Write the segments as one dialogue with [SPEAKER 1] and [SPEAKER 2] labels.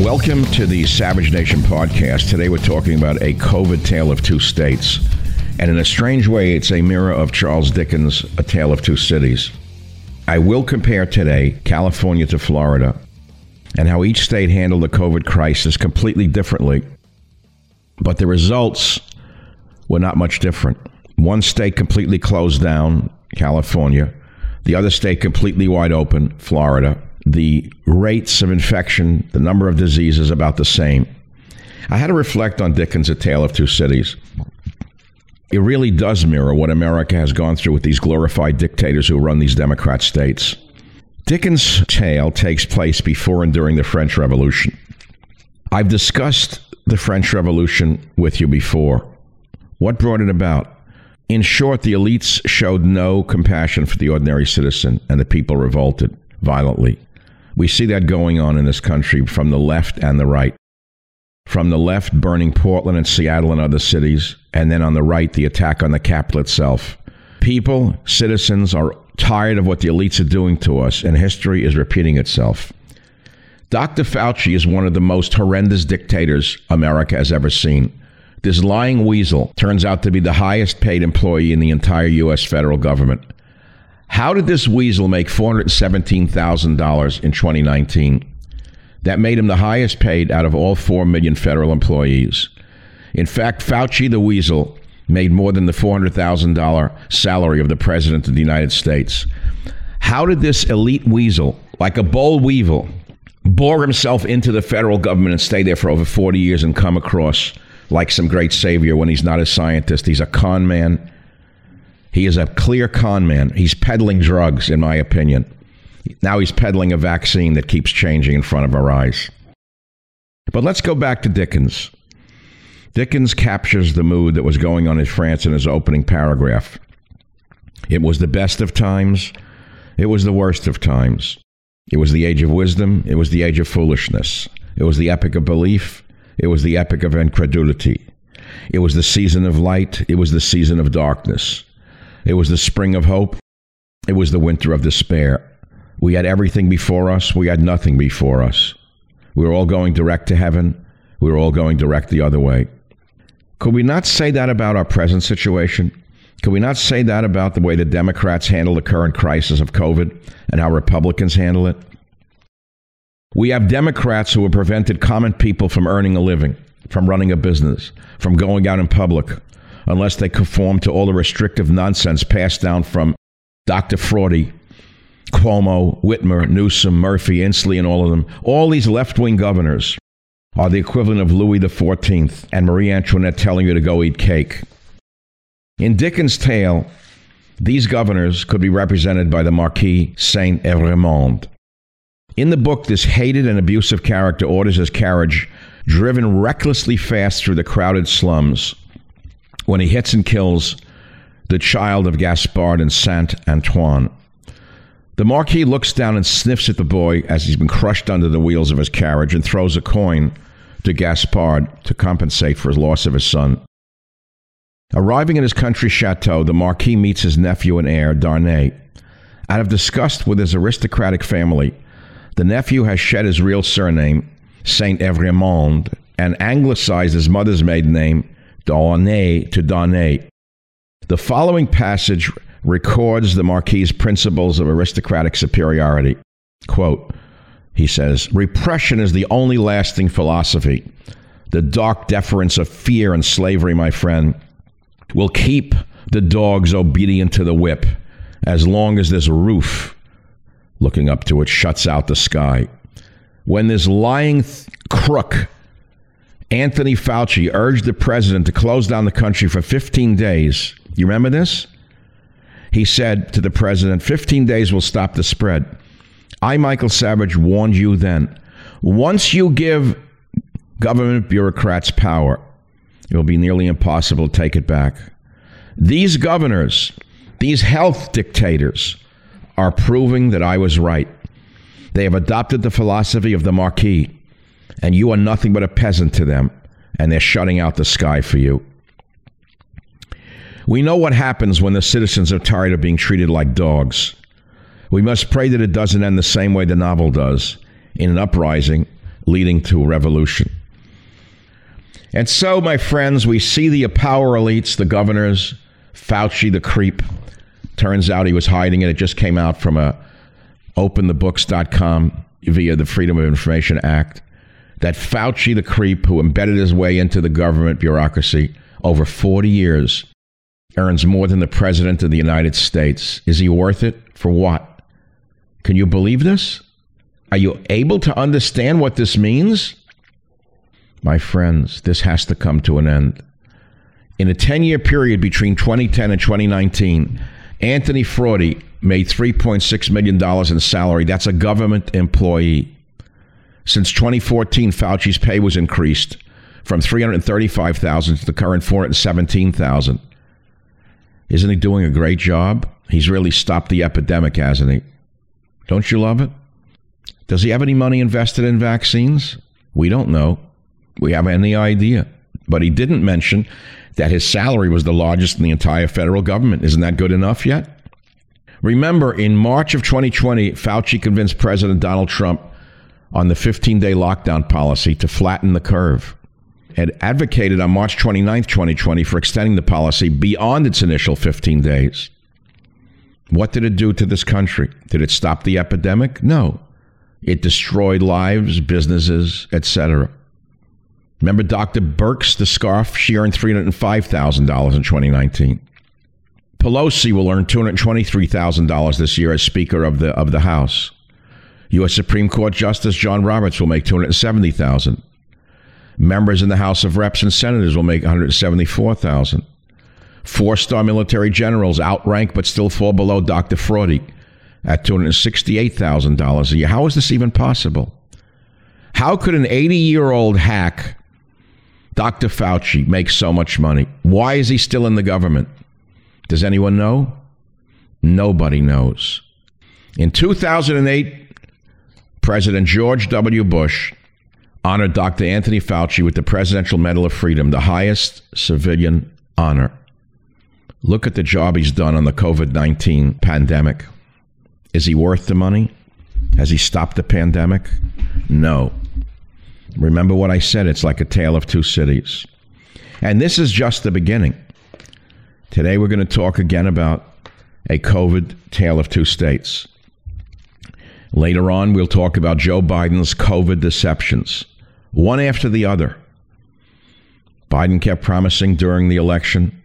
[SPEAKER 1] Welcome to the Savage Nation podcast. Today we're talking about a COVID tale of two states. And in a strange way, it's a mirror of Charles Dickens' A Tale of Two Cities. I will compare today California to Florida and how each state handled the COVID crisis completely differently. But the results were not much different. One state completely closed down, California. The other state completely wide open, Florida the rates of infection, the number of diseases about the same. I had to reflect on Dickens' A Tale of Two Cities. It really does mirror what America has gone through with these glorified dictators who run these Democrat states. Dickens' tale takes place before and during the French Revolution. I've discussed the French Revolution with you before. What brought it about? In short, the elites showed no compassion for the ordinary citizen, and the people revolted violently. We see that going on in this country from the left and the right. From the left, burning Portland and Seattle and other cities, and then on the right, the attack on the Capitol itself. People, citizens, are tired of what the elites are doing to us, and history is repeating itself. Dr. Fauci is one of the most horrendous dictators America has ever seen. This lying weasel turns out to be the highest paid employee in the entire U.S. federal government. How did this weasel make $417,000 in 2019? That made him the highest paid out of all 4 million federal employees. In fact, Fauci the weasel made more than the $400,000 salary of the President of the United States. How did this elite weasel, like a boll weevil, bore himself into the federal government and stay there for over 40 years and come across like some great savior when he's not a scientist? He's a con man he is a clear con man. He's peddling drugs, in my opinion. Now he's peddling a vaccine that keeps changing in front of our eyes. But let's go back to Dickens. Dickens captures the mood that was going on in France in his opening paragraph. It was the best of times, it was the worst of times. It was the age of wisdom, it was the age of foolishness. It was the epic of belief, it was the epic of incredulity. It was the season of light, it was the season of darkness. It was the spring of hope. It was the winter of despair. We had everything before us. We had nothing before us. We were all going direct to heaven. We were all going direct the other way. Could we not say that about our present situation? Could we not say that about the way the Democrats handle the current crisis of COVID and how Republicans handle it? We have Democrats who have prevented common people from earning a living, from running a business, from going out in public, unless they conform to all the restrictive nonsense passed down from Dr. Fraudy, Cuomo, Whitmer, Newsom, Murphy, Inslee, and all of them. All these left wing governors are the equivalent of Louis XIV and Marie Antoinette telling you to go eat cake. In Dickens' tale, these governors could be represented by the Marquis Saint Evrémonde. In the book, this hated and abusive character orders his carriage driven recklessly fast through the crowded slums when he hits and kills the child of Gaspard and Saint Antoine. The Marquis looks down and sniffs at the boy as he's been crushed under the wheels of his carriage and throws a coin to Gaspard to compensate for his loss of his son. Arriving at his country chateau, the Marquis meets his nephew and heir, Darnay. Out of disgust with his aristocratic family, the nephew has shed his real surname, Saint Evrémonde, and anglicized his mother's maiden name, D'Aulnais, to Darnay. The following passage records the Marquis's principles of aristocratic superiority. Quote, he says, Repression is the only lasting philosophy. The dark deference of fear and slavery, my friend, will keep the dogs obedient to the whip as long as this roof looking up to it shuts out the sky. When this lying th- crook, Anthony Fauci, urged the president to close down the country for 15 days, you remember this? He said to the president, 15 days will stop the spread. I, Michael Savage, warned you then. Once you give government bureaucrats power, it will be nearly impossible to take it back. These governors, these health dictators, are proving that I was right. They have adopted the philosophy of the Marquis, and you are nothing but a peasant to them, and they're shutting out the sky for you. We know what happens when the citizens are tired of being treated like dogs. We must pray that it doesn't end the same way the novel does, in an uprising leading to a revolution. And so, my friends, we see the power elites, the governors, Fauci, the creep. Turns out he was hiding it. It just came out from uh, a openthebooks.com via the Freedom of Information Act that Fauci, the creep who embedded his way into the government bureaucracy over 40 years, earns more than the President of the United States. Is he worth it? For what? Can you believe this? Are you able to understand what this means? My friends, this has to come to an end. In a 10 year period between 2010 and 2019, Anthony Fauci made $3.6 million in salary. That's a government employee. Since 2014, Fauci's pay was increased from 335,000 to the current 417,000. Isn't he doing a great job? He's really stopped the epidemic, hasn't he? Don't you love it? Does he have any money invested in vaccines? We don't know. We have any idea. But he didn't mention that his salary was the largest in the entire federal government. Isn't that good enough yet? Remember, in March of 2020, Fauci convinced President Donald Trump on the 15 day lockdown policy to flatten the curve. Had advocated on March 29, 2020, for extending the policy beyond its initial 15 days. What did it do to this country? Did it stop the epidemic? No. It destroyed lives, businesses, etc. Remember Dr. Birx, the scarf? She earned $305,000 in 2019. Pelosi will earn $223,000 this year as Speaker of the, of the House. U.S. Supreme Court Justice John Roberts will make 270,000. Members in the House of Reps and Senators will make 174,000. Four-star military generals outrank but still fall below Dr. Fauci at $268,000 a year. How is this even possible? How could an 80-year-old hack Dr. Fauci makes so much money. Why is he still in the government? Does anyone know? Nobody knows. In 2008, President George W. Bush honored Dr. Anthony Fauci with the Presidential Medal of Freedom, the highest civilian honor. Look at the job he's done on the COVID 19 pandemic. Is he worth the money? Has he stopped the pandemic? No. Remember what I said? It's like a tale of two cities. And this is just the beginning. Today we're going to talk again about a COVID tale of two states. Later on, we'll talk about Joe Biden's COVID deceptions, one after the other. Biden kept promising during the election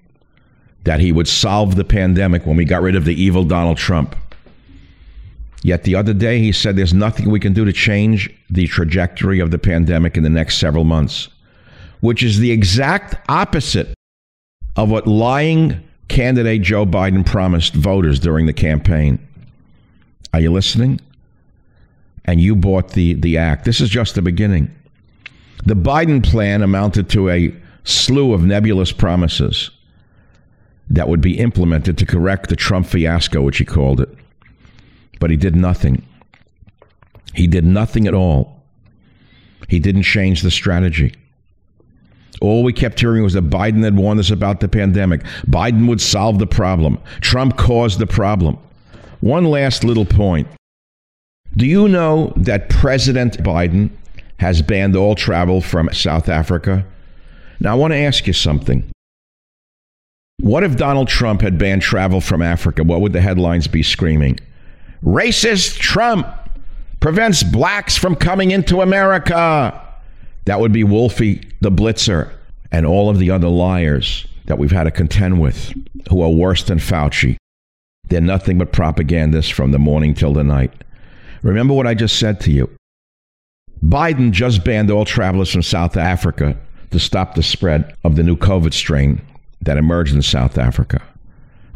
[SPEAKER 1] that he would solve the pandemic when we got rid of the evil Donald Trump. Yet the other day he said there's nothing we can do to change the trajectory of the pandemic in the next several months, which is the exact opposite of what lying candidate Joe Biden promised voters during the campaign. Are you listening? And you bought the, the act. This is just the beginning. The Biden plan amounted to a slew of nebulous promises that would be implemented to correct the Trump fiasco, which he called it. But he did nothing. He did nothing at all. He didn't change the strategy. All we kept hearing was that Biden had warned us about the pandemic. Biden would solve the problem. Trump caused the problem. One last little point. Do you know that President Biden has banned all travel from South Africa? Now, I want to ask you something. What if Donald Trump had banned travel from Africa? What would the headlines be screaming? Racist Trump prevents blacks from coming into America. That would be Wolfie the Blitzer and all of the other liars that we've had to contend with who are worse than Fauci. They're nothing but propagandists from the morning till the night. Remember what I just said to you. Biden just banned all travelers from South Africa to stop the spread of the new COVID strain that emerged in South Africa.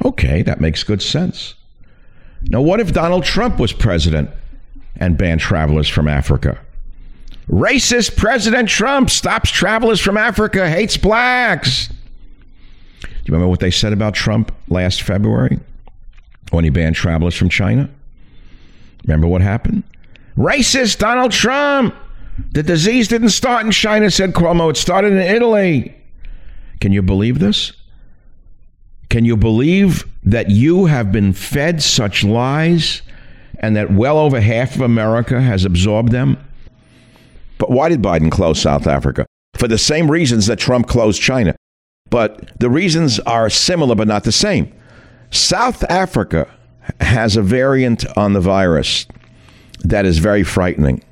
[SPEAKER 1] Okay, that makes good sense. Now, what if Donald Trump was president and banned travelers from Africa? Racist President Trump stops travelers from Africa, hates blacks. Do you remember what they said about Trump last February when he banned travelers from China? Remember what happened? Racist Donald Trump. The disease didn't start in China, said Cuomo. It started in Italy. Can you believe this? Can you believe that you have been fed such lies and that well over half of America has absorbed them? But why did Biden close South Africa? For the same reasons that Trump closed China. But the reasons are similar but not the same. South Africa has a variant on the virus that is very frightening.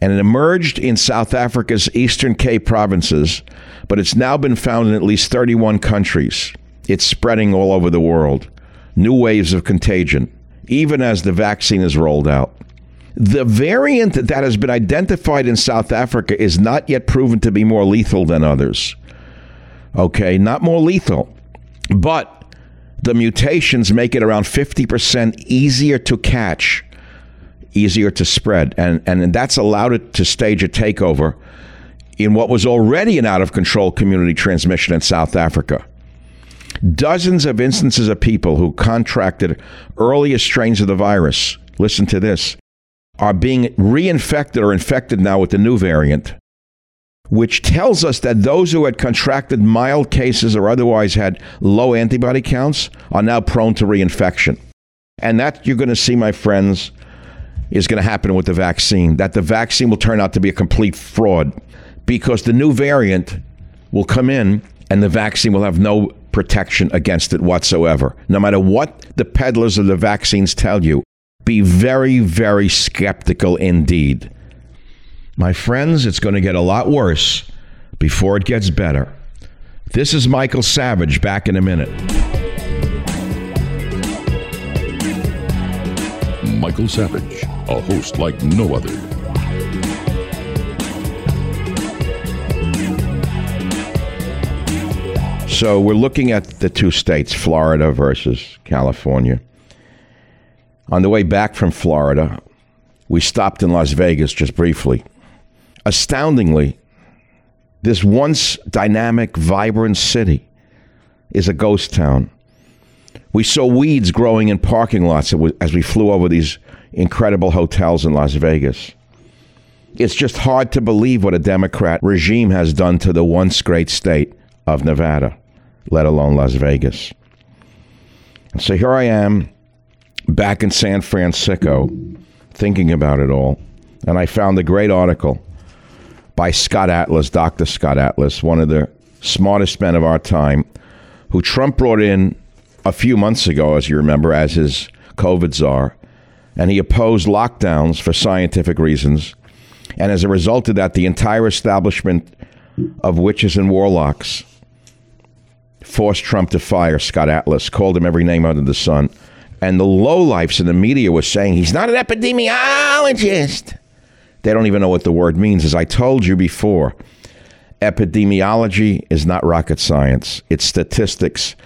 [SPEAKER 1] And it emerged in South Africa's Eastern Cape provinces, but it's now been found in at least 31 countries. It's spreading all over the world. New waves of contagion, even as the vaccine is rolled out. The variant that has been identified in South Africa is not yet proven to be more lethal than others. Okay, not more lethal, but the mutations make it around 50% easier to catch, easier to spread. And, and that's allowed it to stage a takeover in what was already an out of control community transmission in South Africa. Dozens of instances of people who contracted earlier strains of the virus, listen to this, are being reinfected or infected now with the new variant, which tells us that those who had contracted mild cases or otherwise had low antibody counts are now prone to reinfection. And that you're going to see, my friends, is going to happen with the vaccine. That the vaccine will turn out to be a complete fraud because the new variant will come in and the vaccine will have no protection against it whatsoever. No matter what the peddlers of the vaccines tell you, be very, very skeptical indeed. My friends, it's going to get a lot worse before it gets better. This is Michael Savage back in a minute.
[SPEAKER 2] Michael Savage, a host like no other.
[SPEAKER 1] So we're looking at the two states, Florida versus California. On the way back from Florida, we stopped in Las Vegas just briefly. Astoundingly, this once dynamic, vibrant city is a ghost town. We saw weeds growing in parking lots as we flew over these incredible hotels in Las Vegas. It's just hard to believe what a Democrat regime has done to the once great state of Nevada let alone Las Vegas. And so here I am back in San Francisco thinking about it all. And I found a great article by Scott Atlas, Dr. Scott Atlas, one of the smartest men of our time, who Trump brought in a few months ago, as you remember, as his COVID czar. And he opposed lockdowns for scientific reasons. And as a result of that, the entire establishment of witches and warlocks forced Trump to fire Scott Atlas, called him every name under the sun, And the lowlifes in the media were saying he's not an epidemiologist. They don't even know what the word means. As I told you before, epidemiology is not rocket science, it's statistics.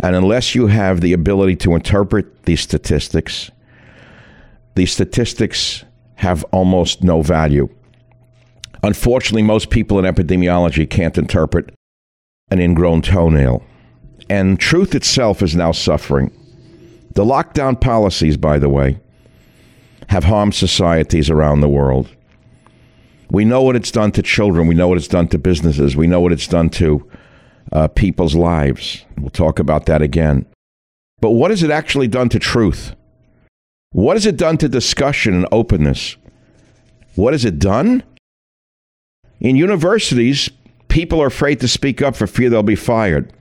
[SPEAKER 1] And unless you have the ability to interpret these statistics, these statistics have almost no value. Unfortunately, most people in epidemiology can't interpret an ingrown toenail. And truth itself is now suffering. The lockdown policies, by the way, have harmed societies around the world. We know what it's done to children. We know what it's done to businesses. We know what it's done to uh, people's lives. We'll talk about that again. But what has it actually done to truth? What has it done to discussion and openness? What has it done? In universities, people are afraid to speak up for fear they'll be fired.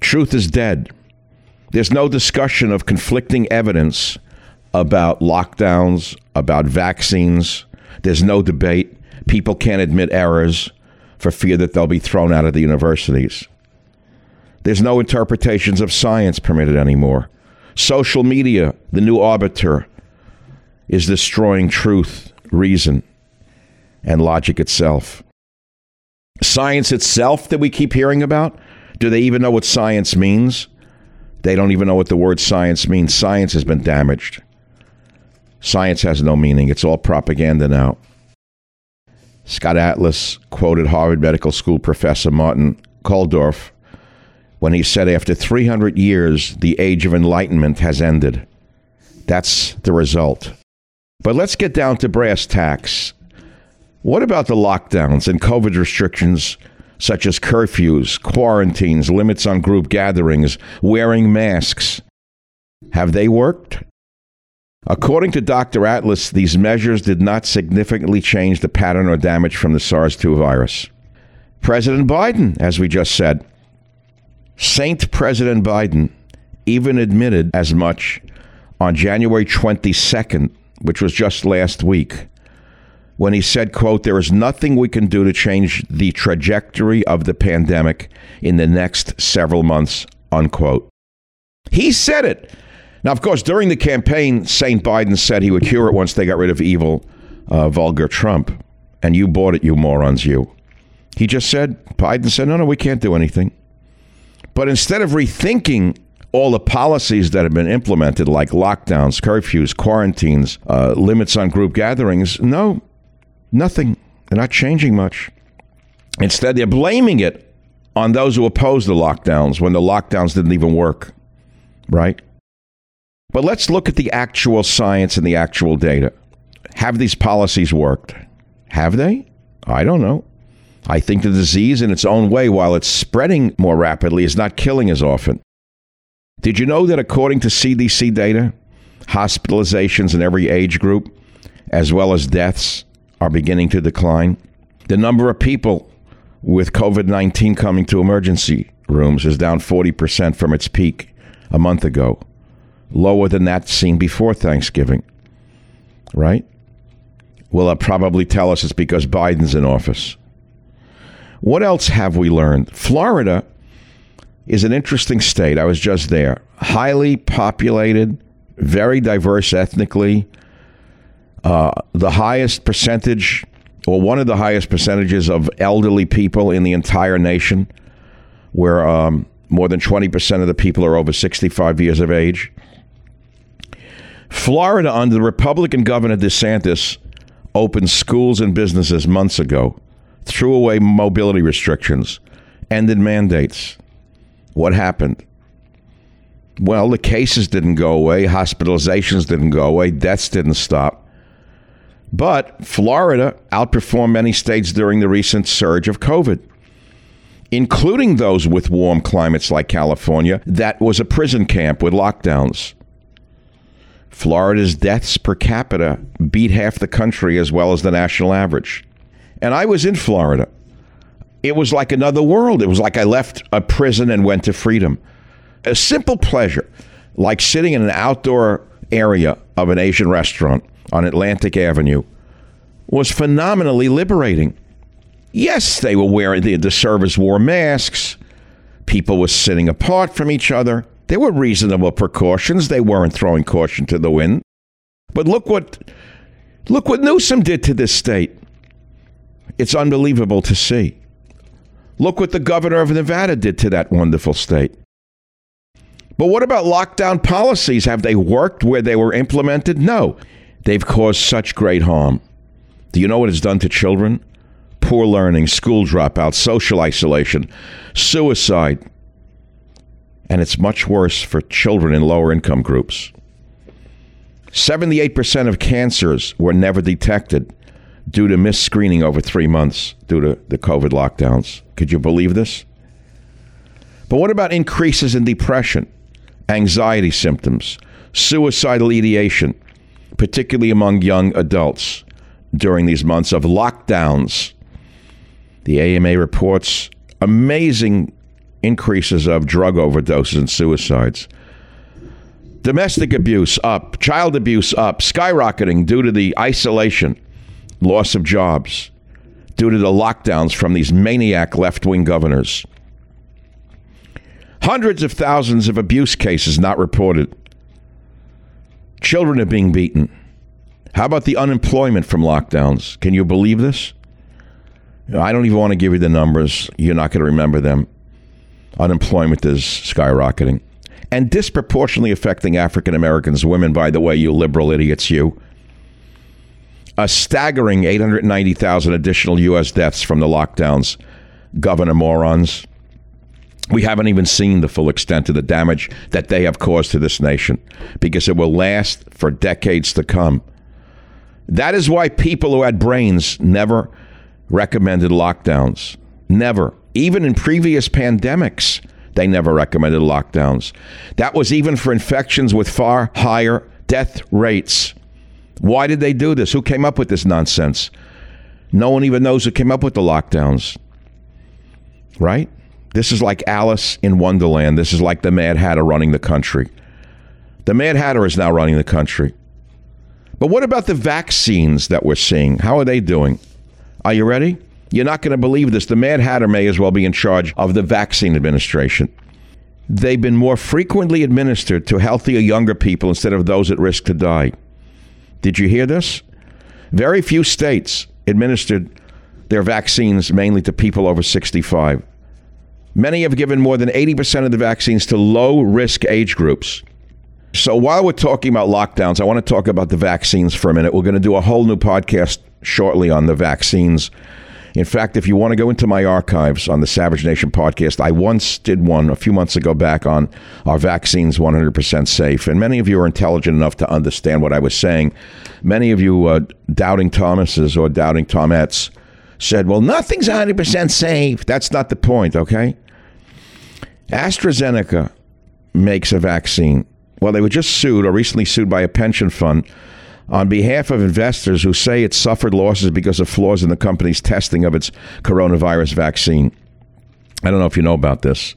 [SPEAKER 1] Truth is dead. There's no discussion of conflicting evidence about lockdowns, about vaccines. There's no debate. People can't admit errors for fear that they'll be thrown out of the universities. There's no interpretations of science permitted anymore. Social media, the new arbiter, is destroying truth, reason, and logic itself. Science itself that we keep hearing about, do they even know what science means? They don't even know what the word science means. Science has been damaged. Science has no meaning. It's all propaganda now. Scott Atlas quoted Harvard Medical School professor Martin Kulldorff when he said, After 300 years, the age of enlightenment has ended. That's the result. But let's get down to brass tacks. What about the lockdowns and COVID restrictions such as curfews, quarantines, limits on group gatherings, wearing masks? Have they worked? According to Dr. Atlas, these measures did not significantly change the pattern or damage from the SARS 2 virus. President Biden, as we just said, Saint President Biden even admitted as much on January 22nd, which was just last week, when he said, quote, there is nothing we can do to change the trajectory of the pandemic in the next several months, unquote. He said it. Now, of course, during the campaign, St. Biden said he would cure it once they got rid of evil, uh, vulgar Trump. And you bought it, you morons, you. He just said, Biden said, no, no, we can't do anything. But instead of rethinking all the policies that have been implemented, like lockdowns, curfews, quarantines, uh, limits on group gatherings, no, nothing. They're not changing much. Instead, they're blaming it on those who oppose the lockdowns when the lockdowns didn't even work, right? But let's look at the actual science and the actual data. Have these policies worked? Have they? I don't know. I think the disease, in its own way, while it's spreading more rapidly, is not killing as often. Did you know that according to CDC data, hospitalizations in every age group, as well as deaths, are beginning to decline? The number of people with COVID 19 coming to emergency rooms is down 40% from its peak a month ago, lower than that seen before Thanksgiving, right? Will it probably tell us it's because Biden's in office? What else have we learned? Florida is an interesting state. I was just there. Highly populated, very diverse ethnically. Uh, the highest percentage, or one of the highest percentages of elderly people in the entire nation, where um, more than 20% of the people are over 65 years of age. Florida, under the Republican Governor DeSantis, opened schools and businesses months ago threw away mobility restrictions, ended mandates. What happened? Well, the cases didn't go away, hospitalizations didn't go away, deaths didn't stop. But Florida outperformed many states during the recent surge of COVID, including those with warm climates like California, that was a prison camp with lockdowns. Florida's deaths per capita beat half the country as well as the national average. And I was in Florida. It was like another world. It was like I left a prison and went to freedom. A simple pleasure, like sitting in an outdoor area of an Asian restaurant on Atlantic Avenue, was phenomenally liberating. Yes, they were wearing, the, the servers wore masks. People were sitting apart from each other. There were reasonable precautions. They weren't throwing caution to the wind. But look what look what Newsom did to this state. It's unbelievable to see. Look what the governor of Nevada did to that wonderful state. But what about lockdown policies? Have they worked where they were implemented? No. They've caused such great harm. Do you know what it's done to children? Poor learning, school dropouts, social isolation, suicide. And it's much worse for children in lower income groups. 78% of cancers were never detected due to missed screening over three months due to the COVID lockdowns. Could you believe this? But what about increases in depression, anxiety symptoms, suicidal ideation, particularly among young adults during these months of lockdowns? The AMA reports amazing increases of drug overdoses and suicides. Domestic abuse up, child abuse up, skyrocketing due to the isolation, loss of jobs, due to the lockdowns from these maniac left wing governors. Hundreds of thousands of abuse cases not reported. Children are being beaten. How about the unemployment from lockdowns? Can you believe this? I don't even want to give you the numbers. You're not going to remember them. Unemployment is skyrocketing and disproportionately affecting African Americans, women, by the way, you liberal idiots, you. A staggering 890,000 additional U.S. deaths from the lockdowns, governor morons. We haven't even seen the full extent of the damage that they have caused to this nation because it will last for decades to come. That is why people who had brains never recommended lockdowns. Never. Even in previous pandemics, they never recommended lockdowns. That was even for infections with far higher death rates. Why did they do this? Who came up with this nonsense? No one even knows who came up with the lockdowns. Right? This is like Alice in Wonderland. This is like the Mad Hatter running the country. The Mad Hatter is now running the country. But what about the vaccines that we're seeing? How are they doing? Are you ready? You're not going to believe this. The Mad Hatter may as well be in charge of the vaccine administration. They've been more frequently administered to healthier younger people instead of those at risk to die. Did you hear this? Very few states administered their vaccines mainly to people over 65. Many have given more than 80% of the vaccines to low risk age groups. So while we're talking about lockdowns, I want to talk about the vaccines for a minute. We're going to do a whole new podcast shortly on the vaccines in fact, if you want to go into my archives on the Savage Nation podcast, I once did one a few months ago back on our vaccines 100% safe. And many of you are intelligent enough to understand what I was saying. Many of you uh, doubting Thomases or doubting Tomettes said, well, nothing's 100% safe. That's not the point, okay? AstraZeneca makes a vaccine. Well, they were just sued or recently sued by a pension fund on behalf of investors who say it suffered losses because of flaws in the company's testing of its coronavirus vaccine. I don't know if you know about this.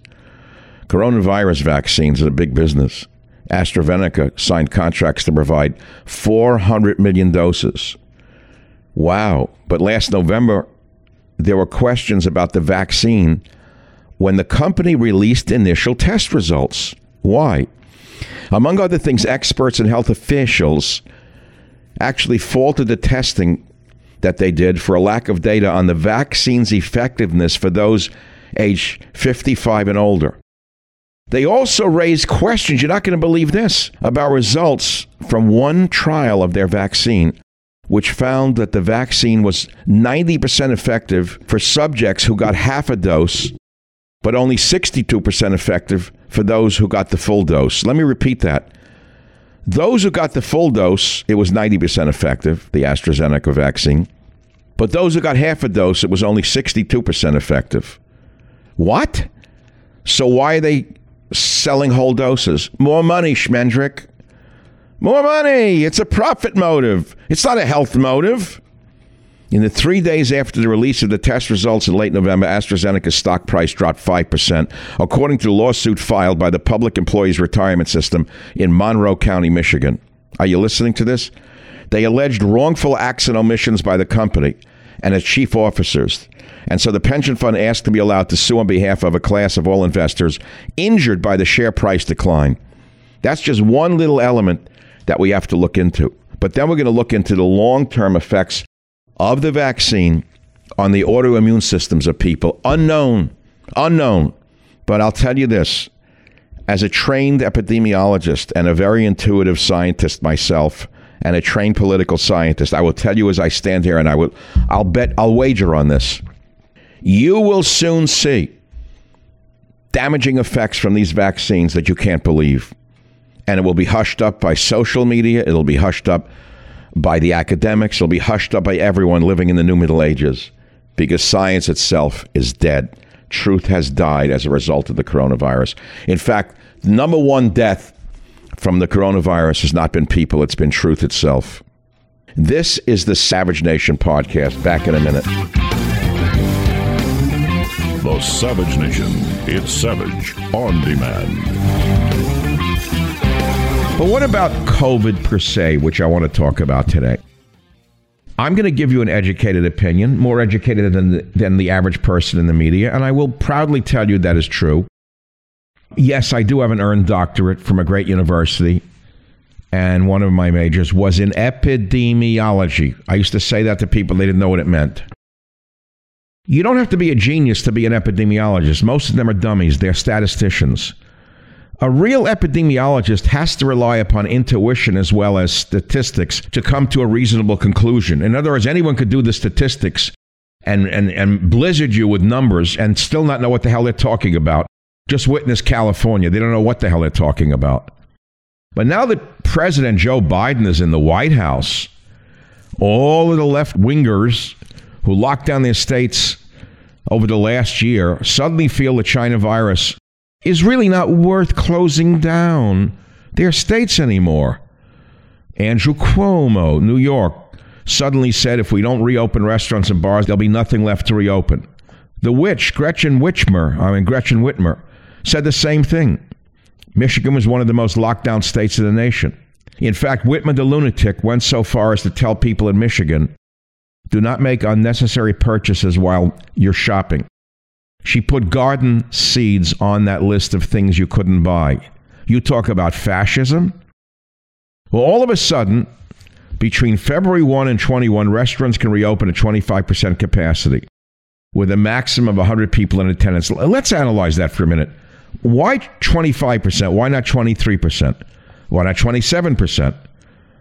[SPEAKER 1] Coronavirus vaccines is a big business. AstraZeneca signed contracts to provide 400 million doses. Wow. But last November, there were questions about the vaccine when the company released initial test results. Why? Among other things, experts and health officials actually faulted the testing that they did for a lack of data on the vaccine's effectiveness for those age 55 and older. They also raised questions, you're not going to believe this, about results from one trial of their vaccine, which found that the vaccine was 90% effective for subjects who got half a dose, but only 62% effective for those who got the full dose. Let me repeat that. Those who got the full dose, it was 90% effective, the AstraZeneca vaccine. But those who got half a dose, it was only 62% effective. What? So why are they selling whole doses? More money, Schmendrick. More money. It's a profit motive. It's not a health motive. In the three days after the release of the test results in late November, AstraZeneca's stock price dropped 5%, according to the lawsuit filed by the Public Employees Retirement System in Monroe County, Michigan. Are you listening to this? They alleged wrongful acts and omissions by the company and its chief officers. And so the pension fund asked to be allowed to sue on behalf of a class of all investors injured by the share price decline. That's just one little element that we have to look into. But then we're going to look into the long term effects of the vaccine on the autoimmune systems of people. Unknown, unknown. But I'll tell you this as a trained epidemiologist and a very intuitive scientist myself, and a trained political scientist, I will tell you as I stand here and I will I'll bet I'll wager on this. You will soon see damaging effects from these vaccines that you can't believe. And it will be hushed up by social media, it'll be hushed up by the academics, it'll be hushed up by everyone living in the new Middle Ages because science itself is dead. Truth has died as a result of the coronavirus. In fact, the number one death from the coronavirus has not been people, it's been truth itself. This is the Savage Nation podcast. Back in a minute.
[SPEAKER 2] The Savage Nation. It's Savage on demand.
[SPEAKER 1] But what about COVID per se, which I want to talk about today? I'm going to give you an educated opinion, more educated than the, than the average person in the media, and I will proudly tell you that is true. Yes, I do have an earned doctorate from a great university, and one of my majors was in epidemiology. I used to say that to people, they didn't know what it meant. You don't have to be a genius to be an epidemiologist. Most of them are dummies, they're statisticians. A real epidemiologist has to rely upon intuition as well as statistics to come to a reasonable conclusion. In other words, anyone could do the statistics and, and, and blizzard you with numbers and still not know what the hell they're talking about. Just witness California. They don't know what the hell they're talking about. But now that President Joe Biden is in the White House, all of the left wingers who locked down their states over the last year suddenly feel the China virus is really not worth closing down their states anymore. Andrew Cuomo, New York, suddenly said if we don't reopen restaurants and bars, there'll be nothing left to reopen. The witch, Gretchen Whitmer, I mean Gretchen Whitmer, said the same thing. Michigan was one of the most locked down states in the nation. In fact, Whitmer the lunatic went so far as to tell people in Michigan do not make unnecessary purchases while you're shopping. She put garden seeds on that list of things you couldn't buy. You talk about fascism? Well, all of a sudden, between February 1 and 21, restaurants can reopen at 25% capacity with a maximum of 100 people in attendance. Let's analyze that for a minute. Why 25%? Why not 23%? Why not 27%?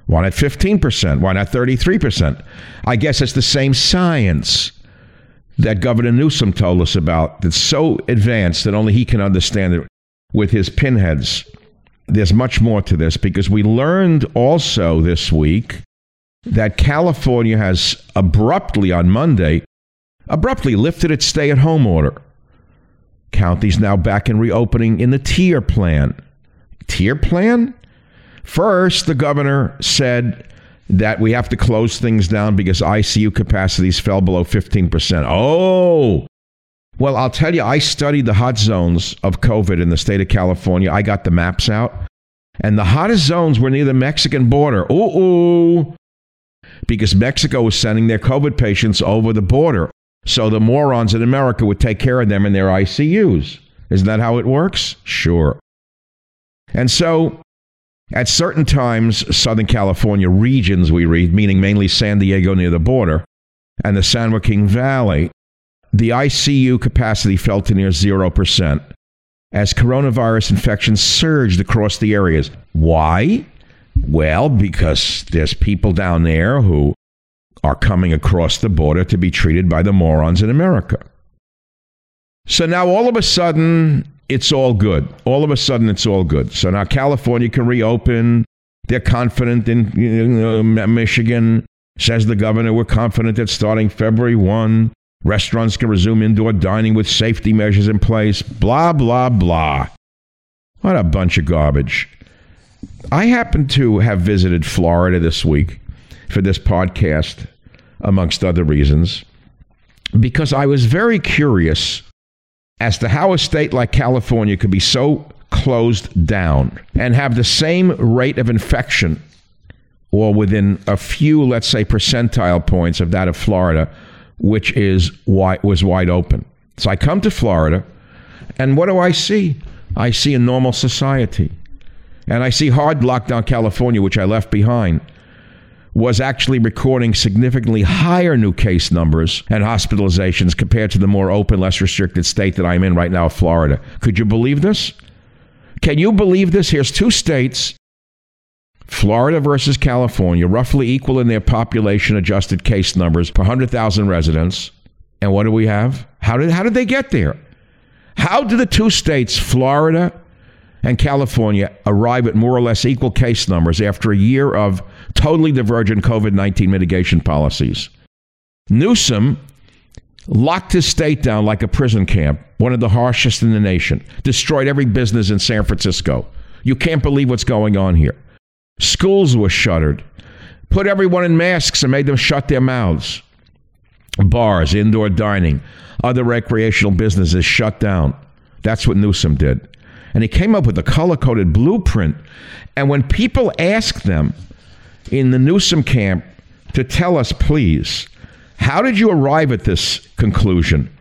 [SPEAKER 1] Why not 15%? Why not 33%? I guess it's the same science that Governor Newsom told us about that's so advanced that only he can understand it with his pinheads. There's much more to this because we learned also this week that California has abruptly on Monday abruptly lifted its stay at home order. Counties now back in reopening in the tier plan. Tier plan? First, the governor said that we have to close things down because ICU capacities fell below 15%. Oh, well, I'll tell you, I studied the hot zones of COVID in the state of California. I got the maps out, and the hottest zones were near the Mexican border. Ooh, ooh. Because Mexico was sending their COVID patients over the border. So the morons in America would take care of them in their ICUs. Isn't that how it works? Sure. And so at certain times, Southern California regions, we read, meaning mainly San Diego near the border and the San Joaquin Valley, the ICU capacity fell to near 0% as coronavirus infections surged across the areas. Why? Well, because there's people down there who are coming across the border to be treated by the morons in America. So now all of a sudden, it's all good. All of a sudden, it's all good. So now California can reopen. They're confident in you know, Michigan, says the governor. We're confident that starting February 1, restaurants can resume indoor dining with safety measures in place. Blah, blah, blah. What a bunch of garbage. I happen to have visited Florida this week for this podcast, amongst other reasons, because I was very curious as to how a state like California could be so closed down and have the same rate of infection or within a few, let's say, percentile points of that of Florida which is wide, was wide open. So I come to Florida, and what do I see? I see a normal society. And I see hard lockdown California, which I left behind, was actually recording significantly higher new case numbers and hospitalizations compared to the more open, less restricted state that I'm in right now, Florida. Could you believe this? Can you believe this? Here's two states, Florida versus California, roughly equal in their population adjusted case numbers per 100,000 residents. And what do we have? How did, how did they get there? How did the two states, Florida and California, arrive at more or less equal case numbers after a year of totally divergent COVID 19 mitigation policies? Newsom locked his state down like a prison camp, one of the harshest in the nation, destroyed every business in San Francisco. You can't believe what's going on here. Schools were shuttered, put everyone in masks and made them shut their mouths. Bars, indoor dining, other recreational businesses shut down. That's what Newsom did. And he came up with a color coded blueprint. And when people ask them in the Newsom camp to tell us, please, how did you arrive at this conclusion?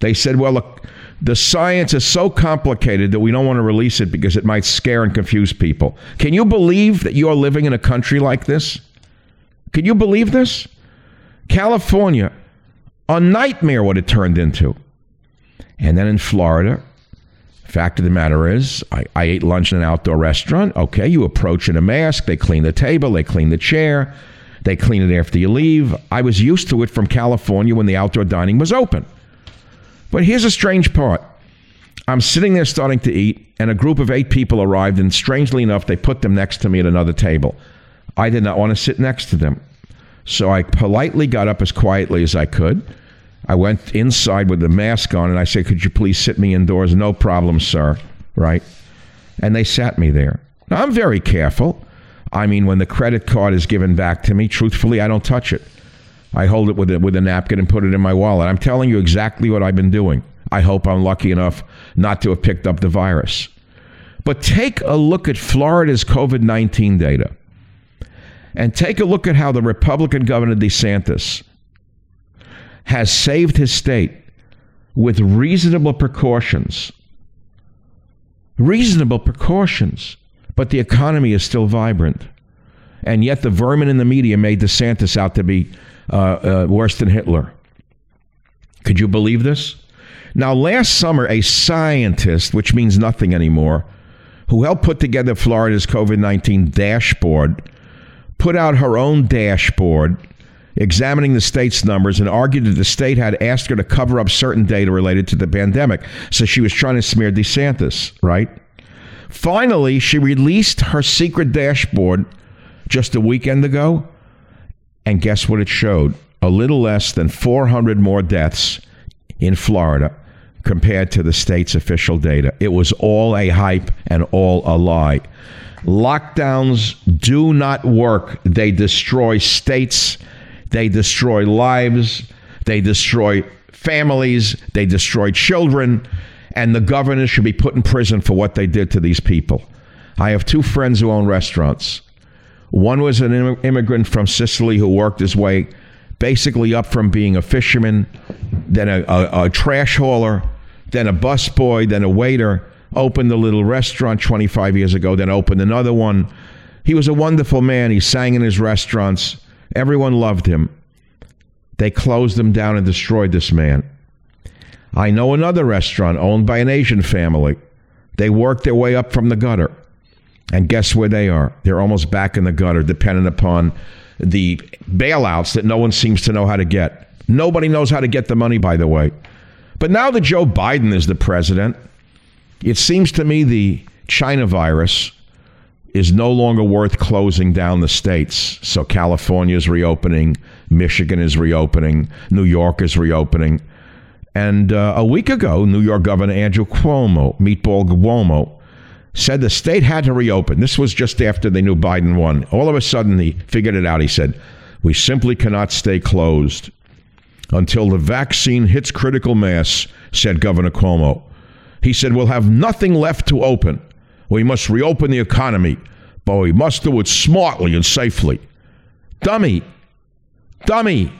[SPEAKER 1] They said, well, look, the science is so complicated that we don't want to release it because it might scare and confuse people. Can you believe that you are living in a country like this? Can you believe this? California, a nightmare what it turned into. And then in Florida, fact of the matter is, I, I ate lunch in an outdoor restaurant. Okay, you approach in a mask, they clean the table, they clean the chair, they clean it after you leave. I was used to it from California when the outdoor dining was open. But here's a strange part. I'm sitting there starting to eat, and a group of eight people arrived, and strangely enough, they put them next to me at another table. I did not want to sit next to them. So I politely got up as quietly as I could. I went inside with the mask on, and I said, Could you please sit me indoors? No problem, sir. Right? And they sat me there. Now, I'm very careful. I mean, when the credit card is given back to me, truthfully, I don't touch it. I hold it with a, with a napkin and put it in my wallet. I'm telling you exactly what I've been doing. I hope I'm lucky enough not to have picked up the virus. But take a look at Florida's COVID 19 data and take a look at how the Republican Governor DeSantis has saved his state with reasonable precautions. Reasonable precautions. But the economy is still vibrant. And yet the vermin in the media made DeSantis out to be uh, uh, worse than Hitler. Could you believe this? Now, last summer, a scientist, which means nothing anymore, who helped put together Florida's COVID 19 dashboard, put out her own dashboard examining the state's numbers and argued that the state had asked her to cover up certain data related to the pandemic. So she was trying to smear DeSantis, right? Finally, she released her secret dashboard just a weekend ago and guess what it showed? A little less than 400 more deaths in Florida compared to the state's official data. It was all a hype and all a lie. Lockdowns do not work. They destroy states, they destroy lives, they destroy families, they destroy children, and the governor should be put in prison for what they did to these people. I have two friends who own restaurants. One was an immigrant from Sicily who worked his way basically up from being a fisherman, then a, a, a trash hauler, then a busboy, then a waiter. Opened a little restaurant 25 years ago, then opened another one. He was a wonderful man. He sang in his restaurants. Everyone loved him. They closed him down and destroyed this man. I know another restaurant owned by an Asian family. They worked their way up from the gutter. And guess where they are? They're almost back in the gutter, dependent upon the bailouts that no one seems to know how to get. Nobody knows how to get the money, by the way. But now that Joe Biden is the president, it seems to me the China virus is no longer worth closing down the states. So California is reopening, Michigan is reopening, New York is reopening. And uh, a week ago, New York Governor Andrew Cuomo, Meatball Cuomo, said the state had to reopen. This was just after they knew Biden won. All of a sudden, he figured it out. He said, We simply cannot stay closed until the vaccine hits critical mass, said Governor Cuomo. He said, We'll have nothing left to open. We must reopen the economy, but we must do it smartly and safely. Dummy, dummy.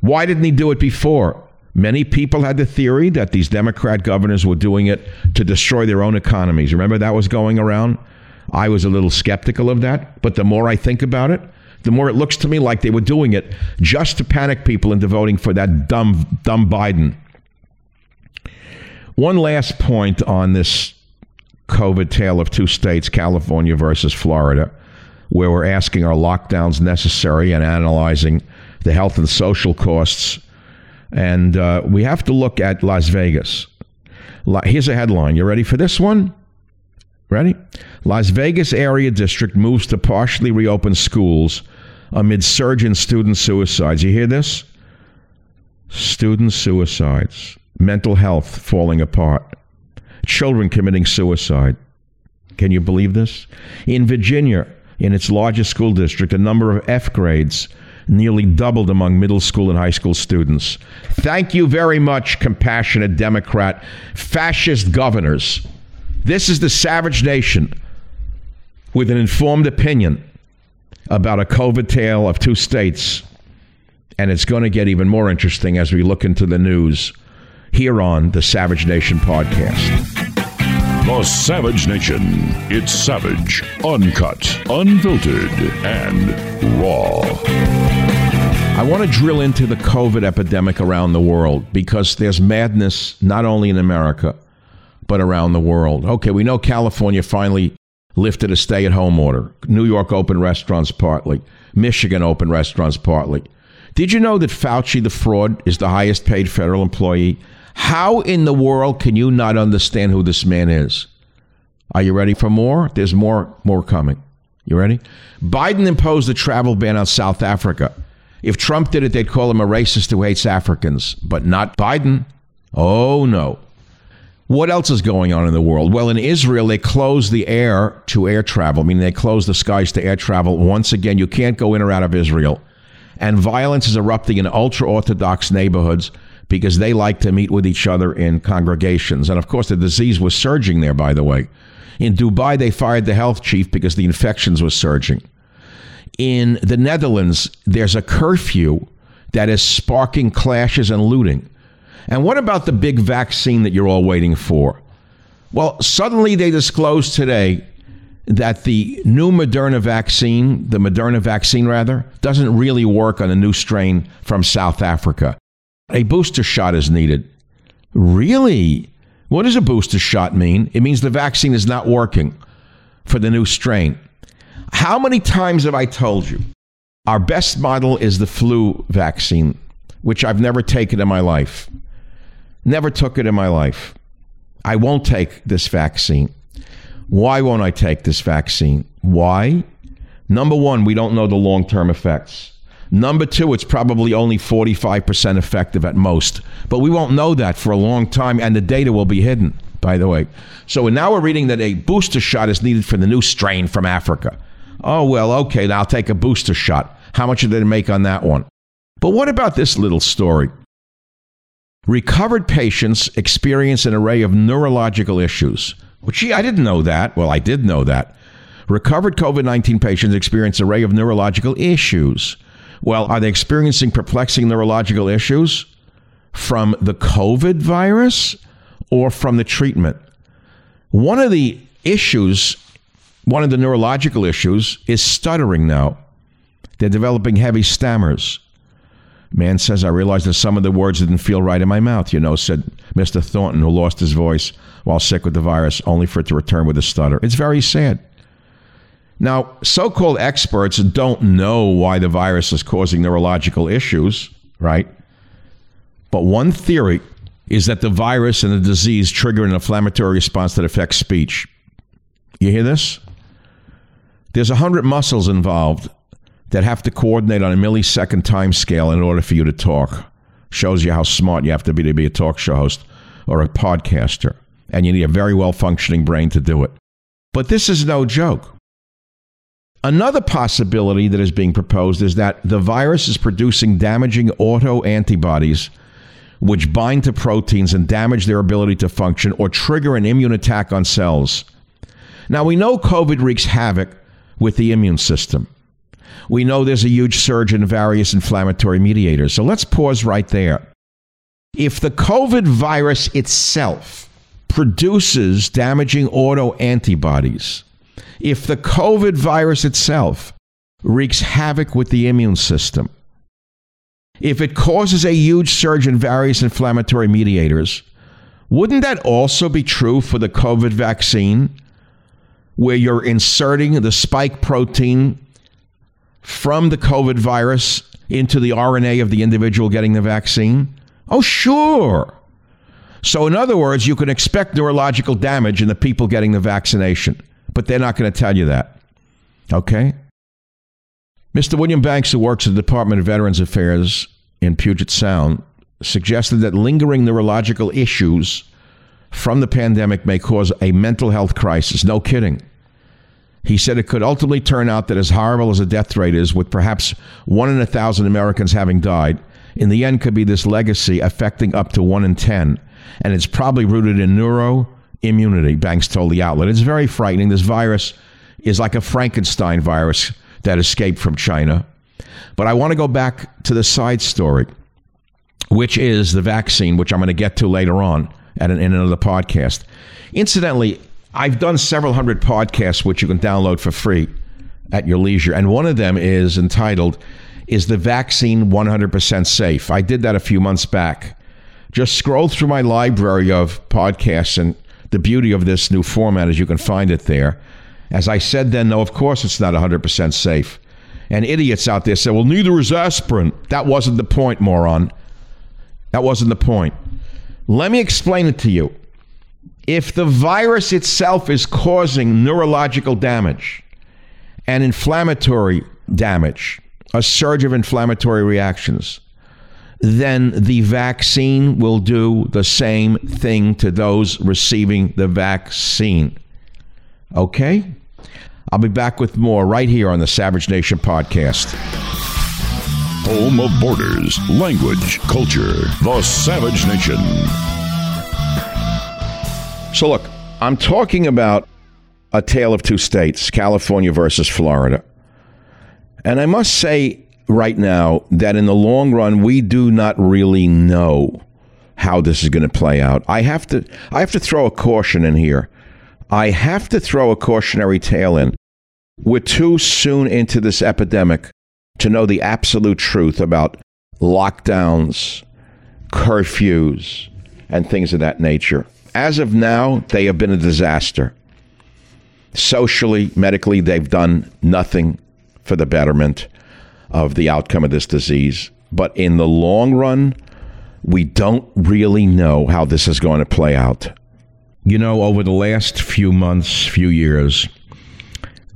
[SPEAKER 1] Why didn't he do it before? Many people had the theory that these Democrat governors were doing it to destroy their own economies. Remember that was going around? I was a little skeptical of that, but the more I think about it, the more it looks to me like they were doing it just to panic people into voting for that dumb, dumb Biden. One last point on this COVID tale of two states, California versus Florida, where we're asking are lockdowns necessary and analyzing the health and social costs. And uh, we have to look at Las Vegas. Here's a headline. You ready for this one? Ready? Las Vegas area district moves to partially reopen schools amid surge in student suicides. You hear this? Student suicides, mental health falling apart, children committing suicide. Can you believe this? In Virginia, in its largest school district, the number of F grades nearly doubled among middle school and high school students. Thank you very much, compassionate Democrat, fascist governors. This is the savage nation with an informed opinion about a COVID tale of two states. And it's going to get even more interesting as we look into the news here on the Savage Nation podcast.
[SPEAKER 2] The Savage Nation. It's savage, uncut, unfiltered, and raw.
[SPEAKER 1] I want to drill into the COVID epidemic around the world because there's madness not only in America, but around the world. Okay, we know California finally lifted a stay at home order. New York opened restaurants partly. Michigan opened restaurants partly. Did you know that Fauci, the fraud, is the highest paid federal employee? How in the world can you not understand who this man is? Are you ready for more? There's more more coming. You ready? Biden imposed a travel ban on South Africa. If Trump did it, they'd call him a racist who hates Africans, but not Biden. Oh no. What else is going on in the world? Well, in Israel, they closed the air to air travel, meaning they closed the skies to air travel. Once again, you can't go in or out of Israel. And violence is erupting in ultra Orthodox neighborhoods because they like to meet with each other in congregations. And of course, the disease was surging there, by the way. In Dubai, they fired the health chief because the infections were surging. In the Netherlands, there's a curfew that is sparking clashes and looting. And what about the big vaccine that you're all waiting for? Well, suddenly they disclosed today that the new Moderna vaccine, the Moderna vaccine rather, doesn't really work on a new strain from South Africa. A booster shot is needed. Really? What does a booster shot mean? It means the vaccine is not working for the new strain. How many times have I told you? Our best model is the flu vaccine, which I've never taken in my life. Never took it in my life. I won't take this vaccine. Why won't I take this vaccine? Why? Number one, we don't know the long term effects. Number two, it's probably only 45% effective at most. But we won't know that for a long time, and the data will be hidden, by the way. So now we're reading that a booster shot is needed for the new strain from Africa. Oh, well, okay, now I'll take a booster shot. How much did they make on that one? But what about this little story? Recovered patients experience an array of neurological issues. Well, gee, I didn't know that. Well, I did know that. Recovered COVID 19 patients experience an array of neurological issues. Well, are they experiencing perplexing neurological issues from the COVID virus or from the treatment? One of the issues, one of the neurological issues, is stuttering now. They're developing heavy stammers. Man says, I realized that some of the words didn't feel right in my mouth, you know, said Mr. Thornton, who lost his voice while sick with the virus, only for it to return with a stutter. It's very sad. Now, so called experts don't know why the virus is causing neurological issues, right? But one theory is that the virus and the disease trigger an inflammatory response that affects speech. You hear this? There's 100 muscles involved that have to coordinate on a millisecond time scale in order for you to talk. Shows you how smart you have to be to be a talk show host or a podcaster. And you need a very well functioning brain to do it. But this is no joke. Another possibility that is being proposed is that the virus is producing damaging auto antibodies which bind to proteins and damage their ability to function or trigger an immune attack on cells. Now, we know COVID wreaks havoc with the immune system. We know there's a huge surge in various inflammatory mediators. So let's pause right there. If the COVID virus itself produces damaging auto antibodies, if the COVID virus itself wreaks havoc with the immune system, if it causes a huge surge in various inflammatory mediators, wouldn't that also be true for the COVID vaccine, where you're inserting the spike protein from the COVID virus into the RNA of the individual getting the vaccine? Oh, sure. So, in other words, you can expect neurological damage in the people getting the vaccination, but they're not going to tell you that. Okay? Mr. William Banks, who works at the Department of Veterans Affairs in Puget Sound, suggested that lingering neurological issues from the pandemic may cause a mental health crisis. No kidding. He said it could ultimately turn out that, as horrible as the death rate is, with perhaps one in a thousand Americans having died, in the end could be this legacy affecting up to one in ten. And it's probably rooted in neuroimmunity, Banks told the outlet. It's very frightening. This virus is like a Frankenstein virus that escaped from China. But I want to go back to the side story, which is the vaccine, which I'm going to get to later on at an, in another podcast. Incidentally, I've done several hundred podcasts which you can download for free at your leisure, and one of them is entitled "Is the Vaccine 100% Safe?" I did that a few months back. Just scroll through my library of podcasts, and the beauty of this new format is you can find it there. As I said then, though, of course it's not 100% safe. And idiots out there say, well, neither is aspirin. That wasn't the point, moron. That wasn't the point. Let me explain it to you. If the virus itself is causing neurological damage and inflammatory damage, a surge of inflammatory reactions, then the vaccine will do the same thing to those receiving the vaccine. Okay? I'll be back with more right here on the Savage Nation podcast.
[SPEAKER 2] Home of borders, language, culture, the Savage Nation.
[SPEAKER 1] So, look, I'm talking about a tale of two states, California versus Florida. And I must say right now that in the long run, we do not really know how this is going to play out. I have to I have to throw a caution in here. I have to throw a cautionary tale in. We're too soon into this epidemic to know the absolute truth about lockdowns, curfews, and things of that nature. As of now, they have been a disaster. Socially, medically, they've done nothing for the betterment of the outcome of this disease. But in the long run, we don't really know how this is going to play out. You know, over the last few months, few years,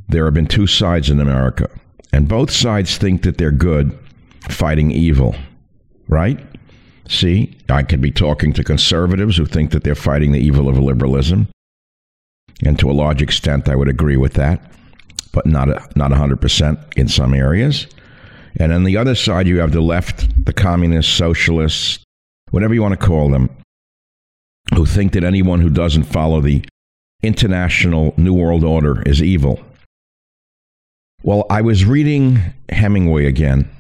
[SPEAKER 1] there have been two sides in America, and both sides think that they're good fighting evil, right? See, I could be talking to conservatives who think that they're fighting the evil of liberalism. And to a large extent, I would agree with that, but not, a, not 100% in some areas. And on the other side, you have the left, the communists, socialists, whatever you want to call them, who think that anyone who doesn't follow the international New World Order is evil. Well, I was reading Hemingway again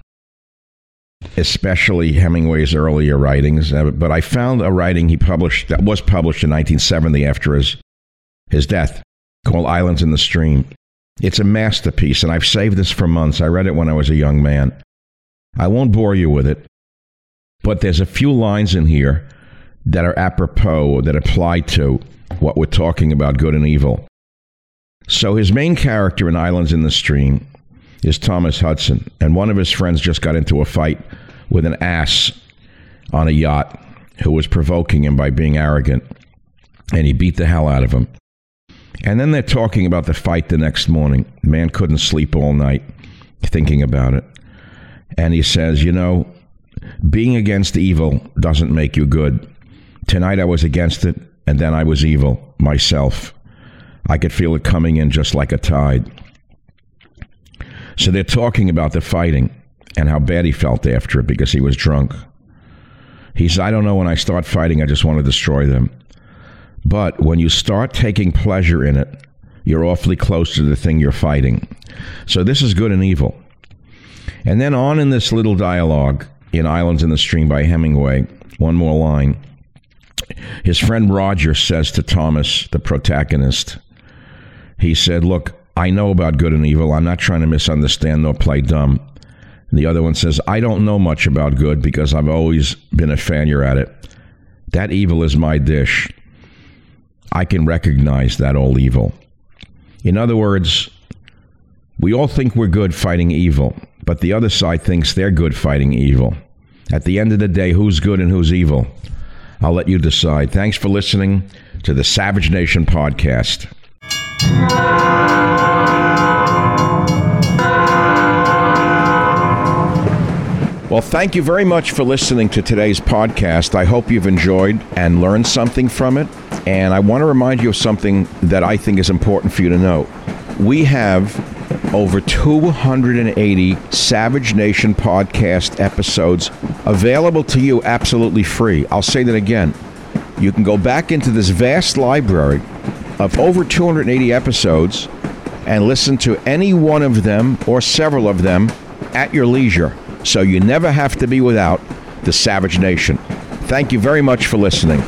[SPEAKER 1] especially Hemingway's earlier writings. Uh, but I found a writing he published that was published in 1970 after his his death, called Islands in the Stream. It's a masterpiece, and I've saved this for months. I read it when I was a young man. I won't bore you with it, but there's a few lines in here that are apropos that apply to what we're talking about good and evil. So his main character in Islands in the Stream is Thomas Hudson, and one of his friends just got into a fight with an ass on a yacht who was provoking him by being arrogant, and he beat the hell out of him. And then they're talking about the fight the next morning. The man couldn't sleep all night thinking about it. And he says, You know, being against evil doesn't make you good. Tonight I was against it, and then I was evil myself. I could feel it coming in just like a tide. So they're talking about the fighting and how bad he felt after it because he was drunk. He said, I don't know when I start fighting, I just want to destroy them. But when you start taking pleasure in it, you're awfully close to the thing you're fighting. So this is good and evil. And then on in this little dialogue in Islands in the Stream by Hemingway, one more line. His friend Roger says to Thomas, the protagonist, he said, Look, I know about good and evil. I'm not trying to misunderstand nor play dumb. And the other one says, I don't know much about good because I've always been a failure at it. That evil is my dish. I can recognize that all evil. In other words, we all think we're good fighting evil, but the other side thinks they're good fighting evil. At the end of the day, who's good and who's evil? I'll let you decide. Thanks for listening to the Savage Nation podcast. Well, thank you very much for listening to today's podcast. I hope you've enjoyed and learned something from it. And I want to remind you of something that I think is important for you to know. We have over 280 Savage Nation podcast episodes available to you absolutely free. I'll say that again. You can go back into this vast library of over 280 episodes and listen to any one of them or several of them at your leisure. So you never have to be without the Savage Nation. Thank you very much for listening.